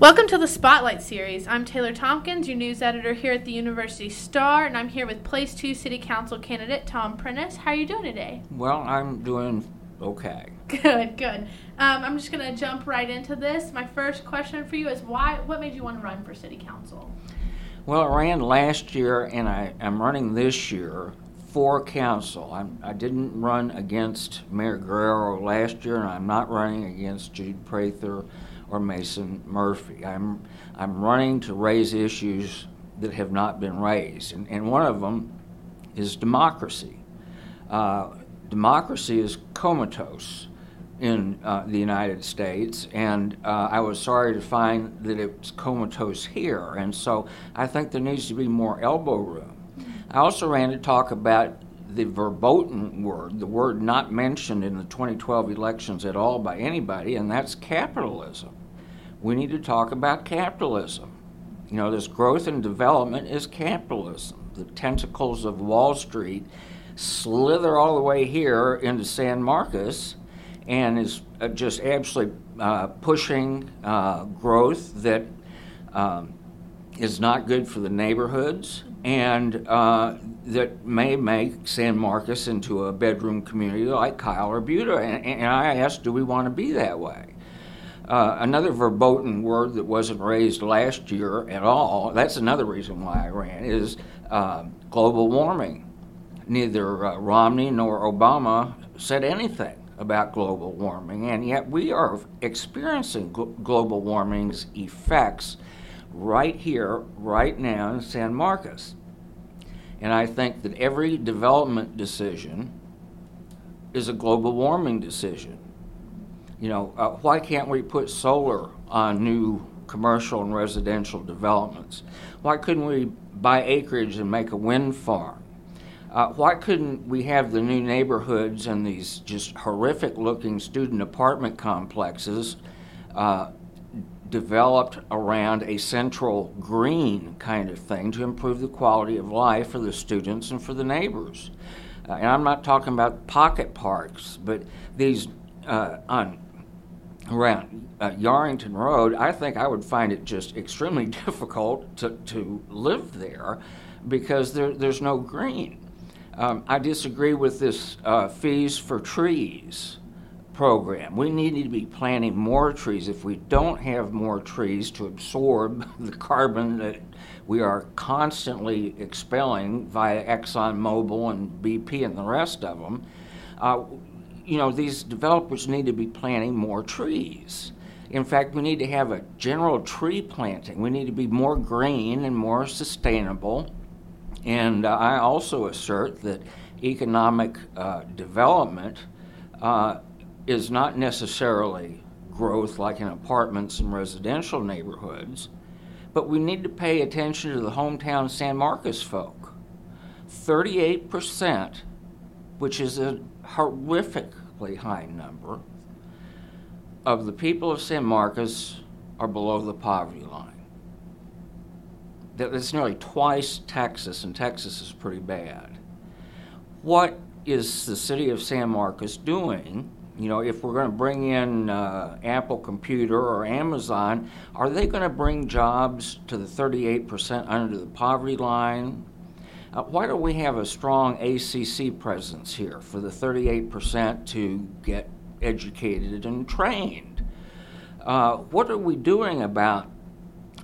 Welcome to the Spotlight Series. I'm Taylor Tompkins, your news editor here at the University Star, and I'm here with Place 2 City Council candidate Tom Prentice. How are you doing today? Well, I'm doing okay. Good, good. Um, I'm just going to jump right into this. My first question for you is why? What made you want to run for City Council? Well, I ran last year, and I, am running this year for council. I'm, I did not run against Mayor Guerrero last year, and I'm not running against Jude Prather or Mason Murphy. I'm, I'm running to raise issues that have not been raised, and, and one of them is democracy. Uh, democracy is comatose in uh, the United States, and uh, I was sorry to find that it's comatose here, and so I think there needs to be more elbow room. I also ran to talk about the verboten word, the word not mentioned in the 2012 elections at all by anybody, and that's capitalism we need to talk about capitalism. You know, this growth and development is capitalism. The tentacles of Wall Street slither all the way here into San Marcos and is uh, just absolutely uh, pushing uh, growth that um, is not good for the neighborhoods and uh, that may make San Marcos into a bedroom community like Kyle or Buda. And, and I ask, do we want to be that way? Uh, another verboten word that wasn't raised last year at all, that's another reason why I ran, is uh, global warming. Neither uh, Romney nor Obama said anything about global warming, and yet we are experiencing gl- global warming's effects right here, right now in San Marcos. And I think that every development decision is a global warming decision you know, uh, why can't we put solar on new commercial and residential developments? Why couldn't we buy acreage and make a wind farm? Uh, why couldn't we have the new neighborhoods and these just horrific looking student apartment complexes uh, developed around a central green kind of thing to improve the quality of life for the students and for the neighbors? Uh, and I'm not talking about pocket parks, but these uh, on around uh, Yarrington Road, I think I would find it just extremely difficult to, to live there because there, there's no green. Um, I disagree with this uh, fees for trees program. We need to be planting more trees. If we don't have more trees to absorb the carbon that we are constantly expelling via ExxonMobil and BP and the rest of them, uh, you know, these developers need to be planting more trees. In fact, we need to have a general tree planting. We need to be more green and more sustainable. And uh, I also assert that economic uh, development uh, is not necessarily growth like in apartments and residential neighborhoods, but we need to pay attention to the hometown San Marcos folk. 38%, which is a horrifically high number of the people of San Marcos are below the poverty line. That's nearly twice Texas, and Texas is pretty bad. What is the city of San Marcos doing? You know, if we're going to bring in uh, Apple Computer or Amazon, are they going to bring jobs to the 38% under the poverty line? Uh, why don't we have a strong ACC presence here for the 38% to get educated and trained? Uh, what are we doing about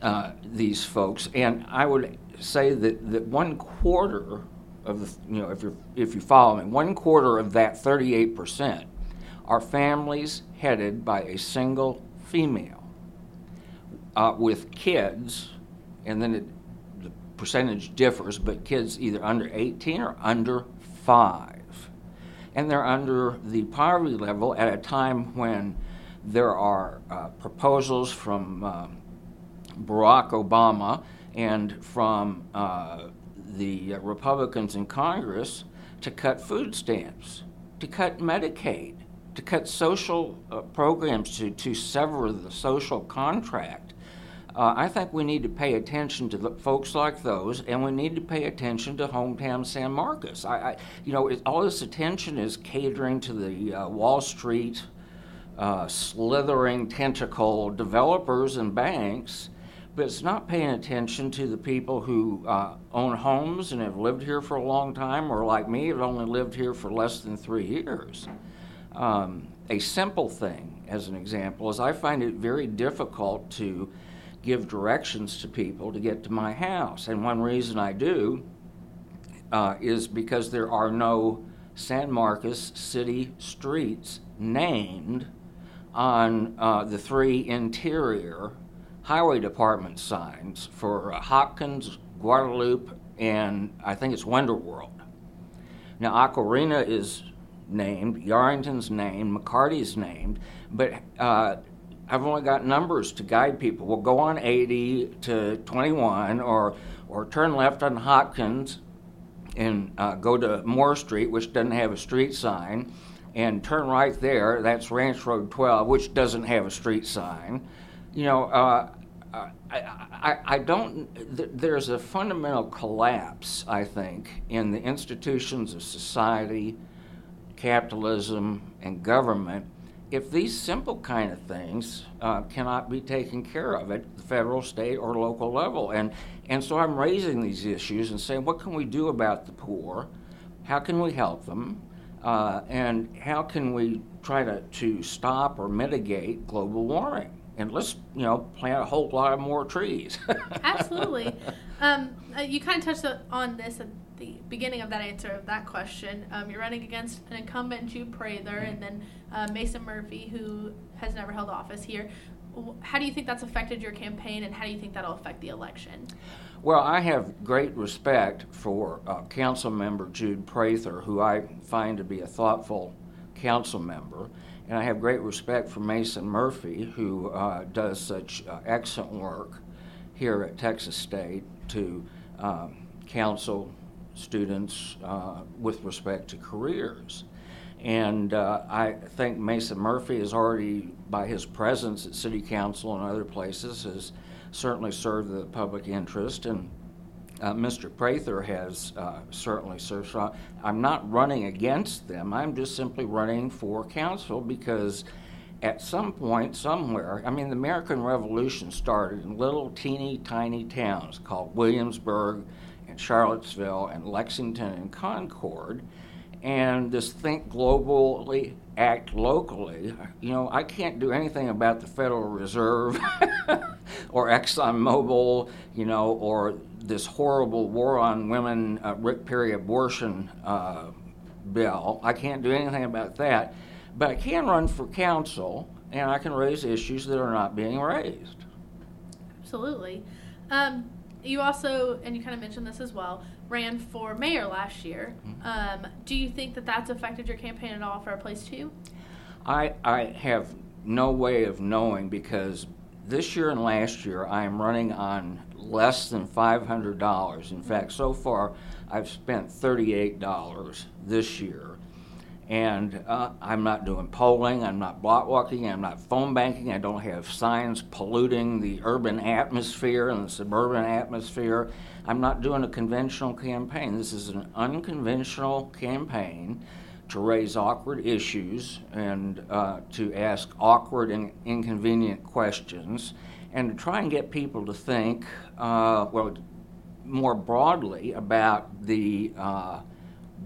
uh, these folks? And I would say that, that one quarter of the, you know, if, you're, if you follow me, one quarter of that 38% are families headed by a single female uh, with kids, and then it percentage differs, but kids either under 18 or under 5. And they're under the poverty level at a time when there are uh, proposals from uh, Barack Obama and from uh, the Republicans in Congress to cut food stamps, to cut Medicaid, to cut social uh, programs, to, to sever the social contract uh, I think we need to pay attention to folks like those, and we need to pay attention to hometown San Marcos. I, I you know, it, all this attention is catering to the uh, Wall Street uh, slithering tentacle developers and banks, but it's not paying attention to the people who uh, own homes and have lived here for a long time, or like me, have only lived here for less than three years. Um, a simple thing, as an example, is I find it very difficult to give directions to people to get to my house. And one reason I do uh, is because there are no San Marcos city streets named on uh, the three interior highway department signs for uh, Hopkins, Guadalupe, and I think it's Wonderworld. Now, Aquarena is named, Yarrington's named, McCarty's named, but uh, I've only got numbers to guide people. We'll go on 80 to 21 or, or turn left on Hopkins and uh, go to Moore Street, which doesn't have a street sign, and turn right there. That's Ranch Road 12, which doesn't have a street sign. You know, uh, I, I, I, don't, th- there's a fundamental collapse, I think, in the institutions of society, capitalism, and government if these simple kind of things uh, cannot be taken care of at the federal, state, or local level. And, and so I'm raising these issues and saying, what can we do about the poor? How can we help them? Uh, and how can we try to, to stop or mitigate global warming? And let's, you know, plant a whole lot of more trees. Absolutely. Um, uh, you kind of touched on this beginning of that answer of that question. Um, you're running against an incumbent, Jude Prather, and then uh, Mason Murphy, who has never held office here. How do you think that's affected your campaign, and how do you think that'll affect the election? Well, I have great respect for uh, Council Member Jude Prather, who I find to be a thoughtful council member. And I have great respect for Mason Murphy, who uh, does such uh, excellent work here at Texas State to um, counsel students uh, with respect to careers. And uh, I think Mason Murphy has already, by his presence at City Council and other places, has certainly served the public interest. And uh, Mr. Prather has uh, certainly served. So I'm not running against them. I'm just simply running for council because at some point, somewhere, I mean, the American Revolution started in little teeny tiny towns called Williamsburg Charlottesville and Lexington and Concord and this think globally, act locally. You know, I can't do anything about the Federal Reserve or ExxonMobil, you know, or this horrible war on women, uh, Rick Perry abortion uh, bill. I can't do anything about that. But I can run for council and I can raise issues that are not being raised. Absolutely. Um, you also, and you kind of mentioned this as well, ran for mayor last year. Mm-hmm. Um, do you think that that's affected your campaign at all for a place two? I, I have no way of knowing because this year and last year I am running on less than $500. In fact, so far I've spent $38 this year. And uh, I'm not doing polling, I'm not block walking, I'm not phone banking, I don't have signs polluting the urban atmosphere and the suburban atmosphere. I'm not doing a conventional campaign. This is an unconventional campaign to raise awkward issues and uh, to ask awkward and inconvenient questions and to try and get people to think, uh, well, more broadly about the uh,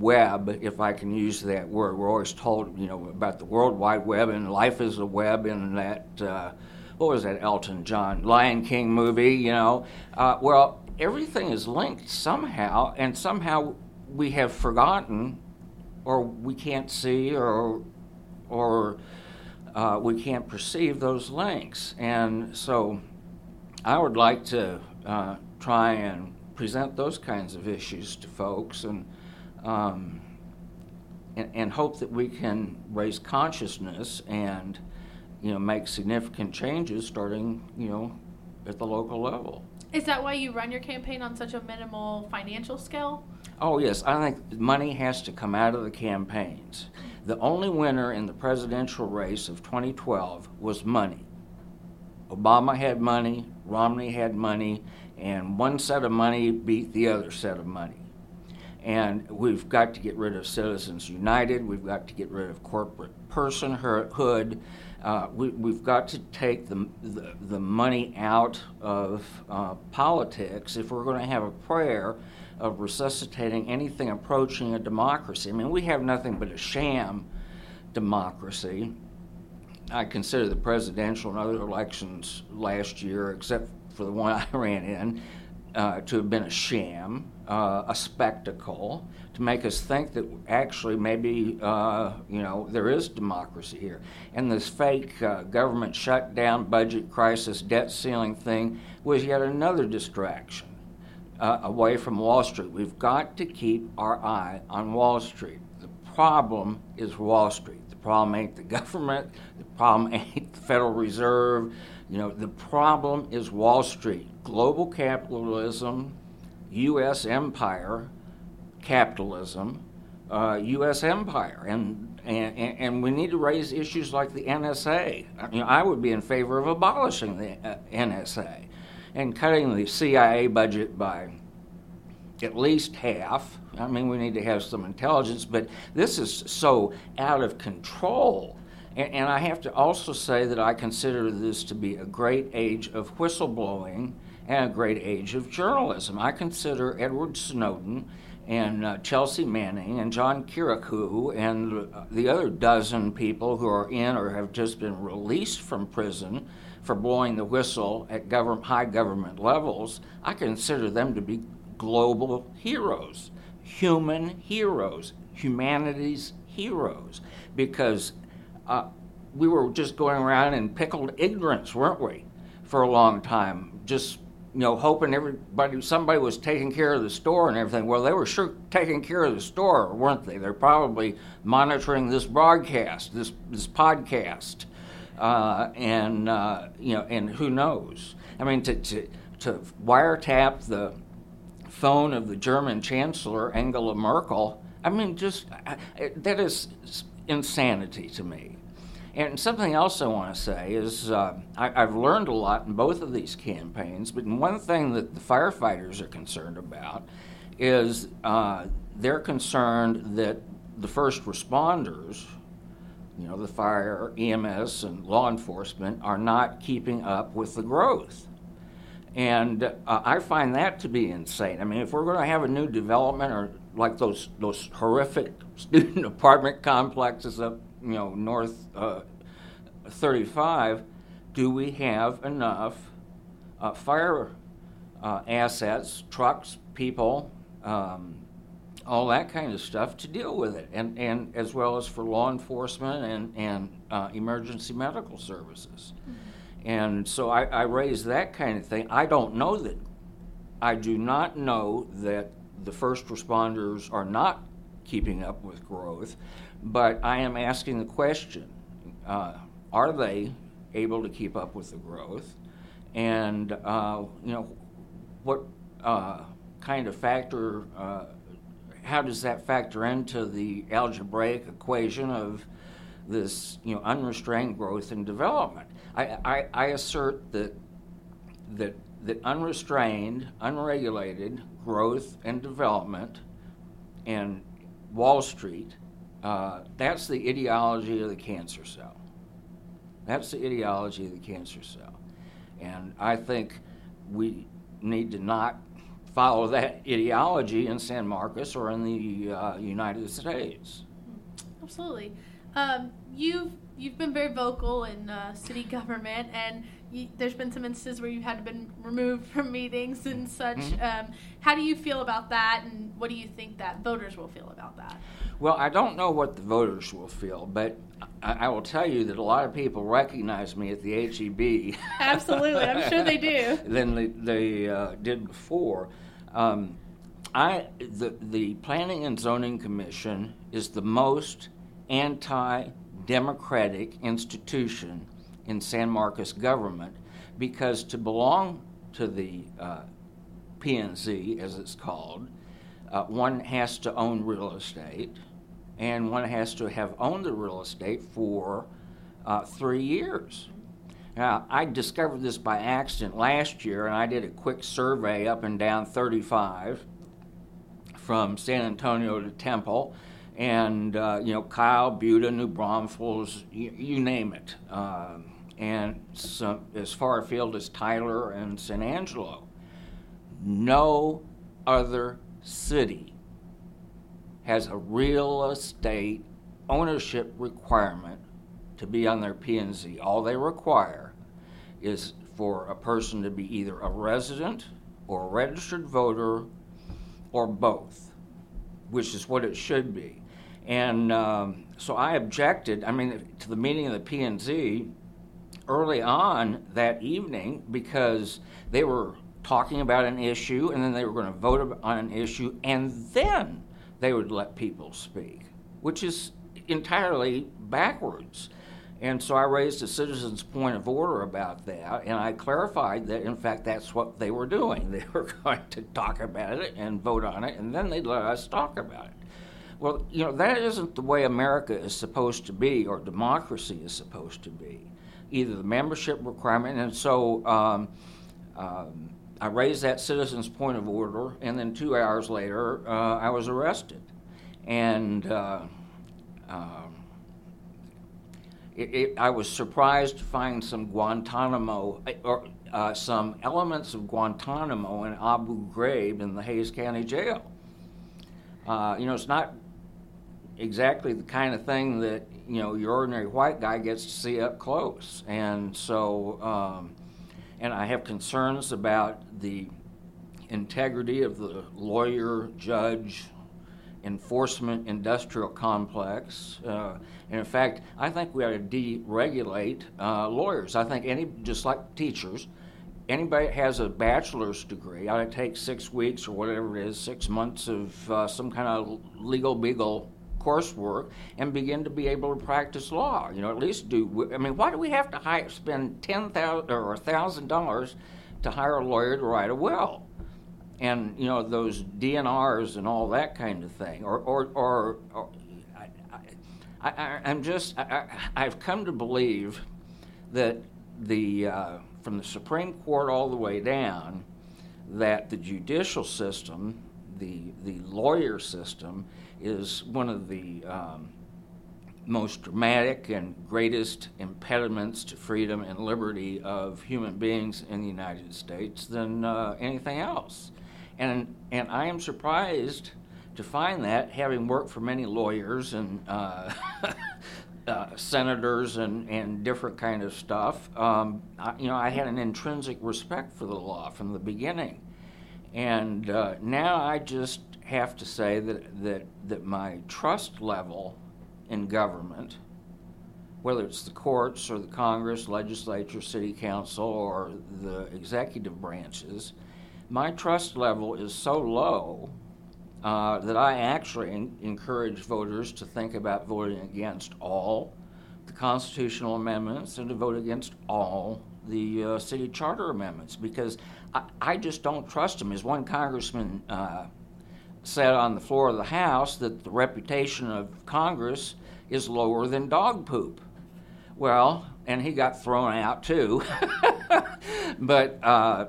web, if I can use that word. We're always told, you know, about the World Wide Web and life is a web and that, uh, what was that Elton John, Lion King movie, you know. Uh, well, everything is linked somehow, and somehow we have forgotten or we can't see or, or uh, we can't perceive those links. And so I would like to uh, try and present those kinds of issues to folks and um, and, and, hope that we can raise consciousness and you know make significant changes starting you know at the local level. Is that why you run your campaign on such a minimal financial scale? Oh yes, I think money has to come out of the campaigns. The only winner in the presidential race of 2012 was money. Obama had money, Romney had money, and one set of money beat the other set of money. And we've got to get rid of Citizens United. We've got to get rid of corporate personhood. Uh, we, have got to take the, the, the money out of uh, politics if we're going to have a prayer of resuscitating anything approaching a democracy. I mean, we have nothing but a sham democracy. I consider the presidential and other elections last year, except for the one I ran in, uh, to have been a sham, uh, a spectacle, to make us think that actually maybe uh, you know there is democracy here. And this fake uh, government shutdown, budget crisis, debt ceiling thing was yet another distraction uh, away from Wall Street. We've got to keep our eye on Wall Street. The problem is Wall Street. The problem ain't the government. The problem ain't the Federal Reserve. You know, the problem is Wall Street. Global capitalism, U.S. empire, capitalism, uh, U.S. empire, and, and and we need to raise issues like the NSA. I would be in favor of abolishing the uh, NSA and cutting the CIA budget by at least half. I mean, we need to have some intelligence, but this is so out of control. And, and I have to also say that I consider this to be a great age of whistleblowing and a great age of journalism. I consider Edward Snowden and uh, Chelsea Manning and John Kiriakou and the other dozen people who are in or have just been released from prison for blowing the whistle at government, high government levels, I consider them to be global heroes, human heroes, humanity's heroes, because uh, we were just going around in pickled ignorance, weren't we, for a long time, just you know, hoping everybody, somebody was taking care of the store and everything. Well, they were sure taking care of the store, weren't they? They're probably monitoring this broadcast, this this podcast, uh, and uh, you know, and who knows? I mean, to, to to wiretap the phone of the German Chancellor Angela Merkel. I mean, just that is insanity to me. And something else I want to say is uh, I, have learned a lot in both of these campaigns, but one thing that the firefighters are concerned about is uh, they're concerned that the first responders, you know, the fire, EMS, and law enforcement, are not keeping up with the growth. And uh, I find that to be insane. I mean, if we're going to have a new development or like those those horrific student apartment complexes up, you know, north uh, 35, do we have enough uh, fire uh, assets, trucks, people, um, all that kind of stuff to deal with it, and, and as well as for law enforcement and, and uh, emergency medical services. Mm-hmm. And so I, I raise that kind of thing. I don't know that, I do not know that the first responders are not keeping up with growth, but I am asking the question uh, are they able to keep up with the growth? And, uh, you know, what uh, kind of factor, uh, how does that factor into the algebraic equation of this, you know, unrestrained growth and development? I, I, I assert that, that, that unrestrained, unregulated growth and development and Wall Street, uh, that's the ideology of the cancer cell. That's the ideology of the cancer cell. And I think we need to not follow that ideology in San Marcos or in the uh, United States. Absolutely. Um, you've you've been very vocal in uh, city government, and you, there's been some instances where you've had to been removed from meetings and such. Mm-hmm. Um, how do you feel about that, and what do you think that voters will feel about that? Well, I don't know what the voters will feel, but I, I will tell you that a lot of people recognize me at the HEB. Absolutely, I'm sure they do. than they, they uh, did before. Um, I the the Planning and Zoning Commission is the most anti-democratic institution in San Marcos government because to belong to the uh, PNZ, as it's called, uh, one has to own real estate and one has to have owned the real estate for uh, three years. Now, I discovered this by accident last year, and I did a quick survey up and down 35 from San Antonio to Temple, and uh, you know Kyle, Buda, New Braunfels, you, you name it, um, and some, as far afield as Tyler and San Angelo. No other city has a real estate ownership requirement to be on their P&Z. All they require is for a person to be either a resident or a registered voter or both, which is what it should be. And um, so I objected, I mean, to the meeting of the P&Z early on that evening because they were talking about an issue and then they were going to vote on an issue and then they would let people speak, which is entirely backwards. And so I raised a citizen's point of order about that, and I clarified that, in fact, that's what they were doing. They were going to talk about it and vote on it, and then they'd let us talk about it. Well, you know, that isn't the way America is supposed to be or democracy is supposed to be. Either the membership requirement, and so um, um, I raised that citizen's point of order, and then two hours later, uh, I was arrested. And uh, um, it, it, I was surprised to find some Guantanamo uh, or uh, some elements of Guantanamo in Abu Ghraib in the Hays County Jail. Uh, you know, it's not exactly the kind of thing that you know your ordinary white guy gets to see up close, and so um, and I have concerns about the integrity of the lawyer, judge, enforcement industrial complex. Uh, and in fact, I think we ought to deregulate uh, lawyers. I think any, just like teachers, anybody that has a bachelor's degree ought to take six weeks or whatever it is, six months of uh, some kind of legal beagle coursework and begin to be able to practice law. You know, at least do. I mean, why do we have to hire, spend ten thousand or thousand dollars to hire a lawyer to write a will? And you know those DNRs and all that kind of thing, or or or, or I, I'm just I, I've come to believe that the uh, from the Supreme Court all the way down that the judicial system, the the lawyer system, is one of the um, most dramatic and greatest impediments to freedom and liberty of human beings in the United States than uh, anything else. And, and I am surprised to find that, having worked for many lawyers and uh, uh, senators and, and different kind of stuff, um, I, you know, I had an intrinsic respect for the law from the beginning. And uh, now I just have to say that, that, that my trust level in government, whether it's the courts or the Congress, legislature, city council, or the executive branches, my trust level is so low uh, that I actually in- encourage voters to think about voting against all the constitutional amendments and to vote against all the uh, city charter amendments. Because I, I, just don't trust them. As one congressman uh, said on the floor of the House that the reputation of Congress is lower than dog poop. Well, and he got thrown out too. but uh,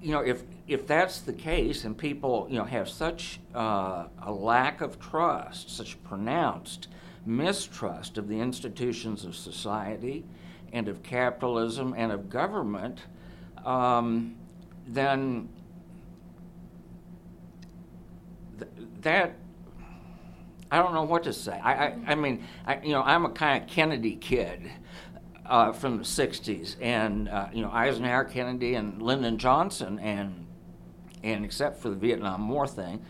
you know, if if that's the case, and people you know have such uh, a lack of trust, such pronounced mistrust of the institutions of society, and of capitalism and of government, um, then that I don't know what to say. I, I, I mean, I, you know, I'm a kind of Kennedy kid uh, from the '60s, and uh, you know, Eisenhower, Kennedy, and Lyndon Johnson, and and except for the Vietnam War thing,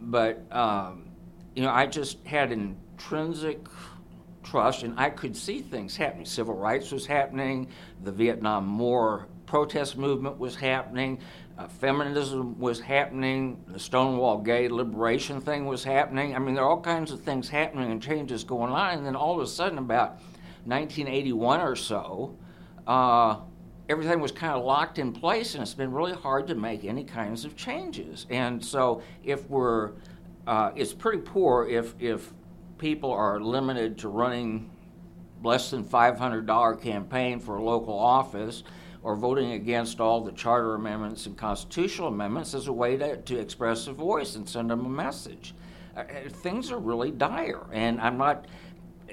but um, you know, I just had intrinsic trust, and I could see things happening. Civil rights was happening, the Vietnam War protest movement was happening, uh, feminism was happening, the Stonewall gay liberation thing was happening. I mean, there are all kinds of things happening and changes going on, and then all of a sudden, about 1981 or so, uh, everything was kind of locked in place, and it's been really hard to make any kinds of changes. And so, if we're, uh, it's pretty poor if if people are limited to running less than $500 campaign for a local office or voting against all the charter amendments and constitutional amendments as a way to, to express a voice and send them a message. Uh, uh, things are really dire, and I'm not.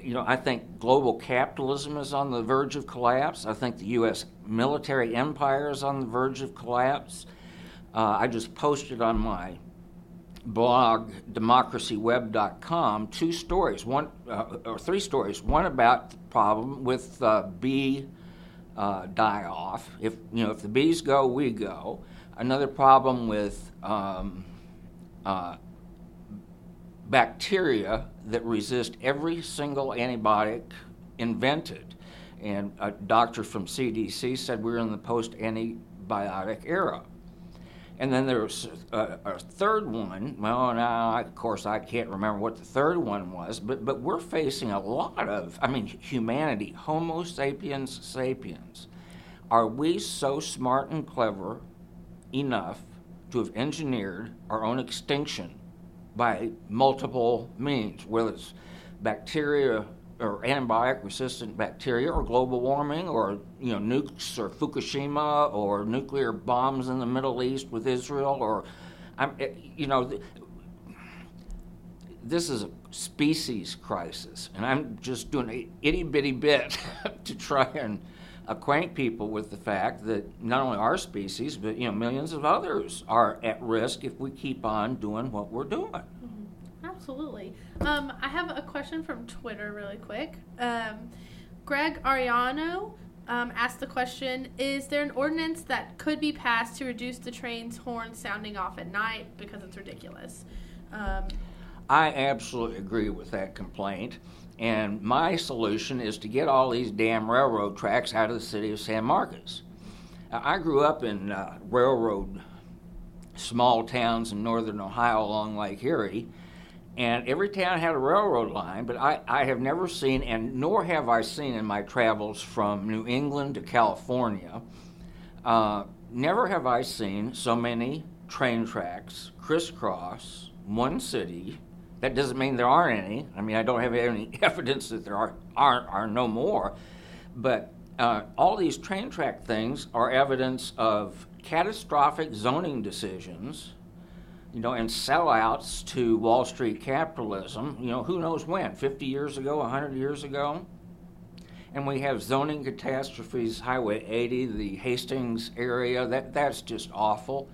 You know, I think global capitalism is on the verge of collapse. I think the U.S. military empire is on the verge of collapse. Uh, I just posted on my blog, democracyweb.com, two stories, one uh, or three stories. One about the problem with uh, bee uh, die off. If you know, if the bees go, we go. Another problem with um, uh, bacteria that resist every single antibiotic invented. And a doctor from CDC said we're in the post antibiotic era. And then there's a, uh, a, third one. Well, now, of course, I can't remember what the third one was, but, but we're facing a lot of, I mean, humanity, Homo sapiens sapiens. Are we so smart and clever enough to have engineered our own extinction by multiple means, whether it's bacteria or antibiotic resistant bacteria or global warming or you know nukes or Fukushima or nuclear bombs in the Middle East with Israel or I'm, eh, you know this is a species crisis and I'm just doing a itty bitty bit to try and acquaint people with the fact that not only our species but you know millions of others are at risk if we keep on doing what we're doing. Absolutely. Um, I have a question from Twitter, really quick. Um, Greg Ariano um, asked the question Is there an ordinance that could be passed to reduce the train's horn sounding off at night because it's ridiculous? Um, I absolutely agree with that complaint. And my solution is to get all these damn railroad tracks out of the city of San Marcos. I grew up in uh, railroad small towns in northern Ohio along Lake Erie and every town had a railroad line, but I, I have never seen, and nor have I seen in my travels from New England to California, uh, never have I seen so many train tracks crisscross one city. That doesn't mean there aren't any. I mean, I don't have any evidence that there are, aren't, are no more. But uh, all these train track things are evidence of catastrophic zoning decisions you know, and sellouts to Wall Street capitalism, you know, who knows when, 50 years ago, 100 years ago. And we have zoning catastrophes, Highway 80, the Hastings area, that, that's just awful.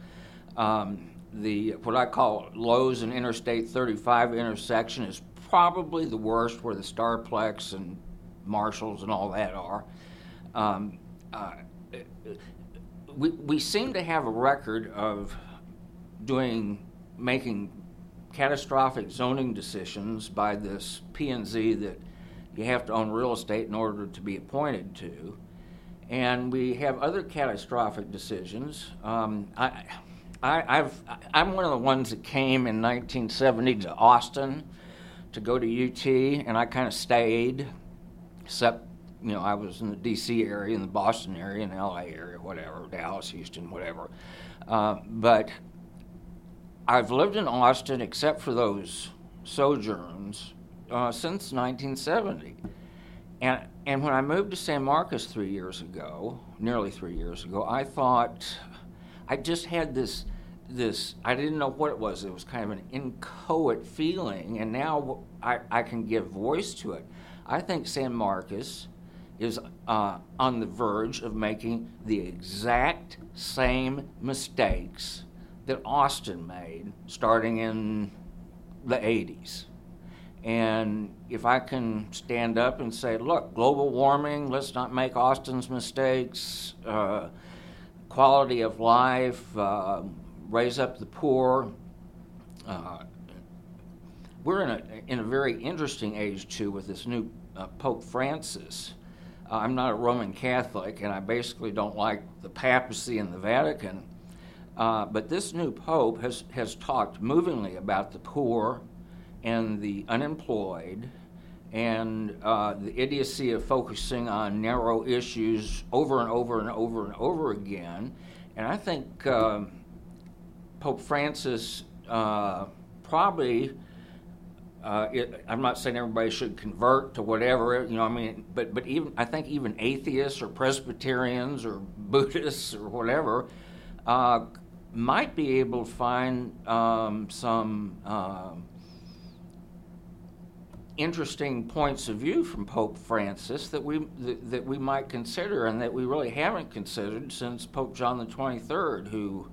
Um, the what I call Lowe's and Interstate 35 intersection is probably the worst, where the Starplex and Marshalls and all that are. Um, uh, we, we seem to have a record of doing making catastrophic zoning decisions by this P&Z that you have to own real estate in order to be appointed to. And we have other catastrophic decisions. Um, I, I, have I'm one of the ones that came in 1970 to Austin to go to UT, and I kind of stayed, except you know I was in the D.C. area, in the Boston area, in the L.A. area, whatever, Dallas, Houston, whatever. Uh, but I've lived in Austin, except for those sojourns, uh, since 1970. And, and when I moved to San Marcos three years ago, nearly three years ago, I thought I just had this this I didn't know what it was. It was kind of an inchoate feeling, and now I, I can give voice to it. I think San Marcos is uh, on the verge of making the exact same mistakes that Austin made starting in the 80s. And if I can stand up and say, look, global warming, let's not make Austin's mistakes, uh, quality of life, uh, raise up the poor. Uh, we're in a, in a very interesting age, too, with this new uh, Pope Francis. I'm not a Roman Catholic, and I basically don't like the papacy and the Vatican. Uh, but this new pope has, has talked movingly about the poor and the unemployed and uh, the idiocy of focusing on narrow issues over and over and over and over again. And I think uh, Pope Francis uh, probably uh, it, I'm not saying everybody should convert to whatever, you know. I mean, but but even I think even atheists or Presbyterians or Buddhists or whatever uh, might be able to find um, some uh, interesting points of view from Pope Francis that we that, that we might consider and that we really haven't considered since Pope John the Twenty Third, who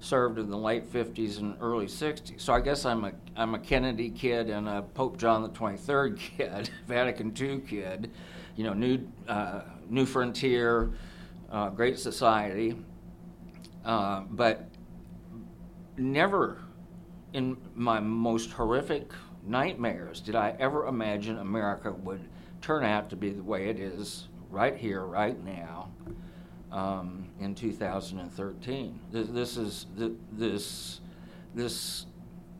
served in the late 50s and early 60s. So I guess I'm a I'm a Kennedy kid and a Pope John the 23rd kid, Vatican II kid, you know, new uh, new frontier, uh, great society, uh, but never in my most horrific nightmares did I ever imagine America would turn out to be the way it is right here, right now um, in 2013. This, this is this this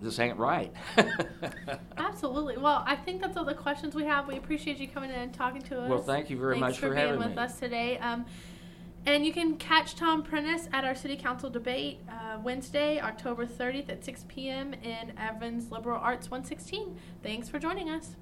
this ain't right. Absolutely. Well, I think that's all the questions we have. We appreciate you coming in and talking to us. Well, thank you very Thanks much for, for, having being with me. us today. Um, and you can catch Tom Prentice at our City Council debate uh, Wednesday, October 30th at 6 p.m. in Evans Liberal Arts 116. Thanks for joining us.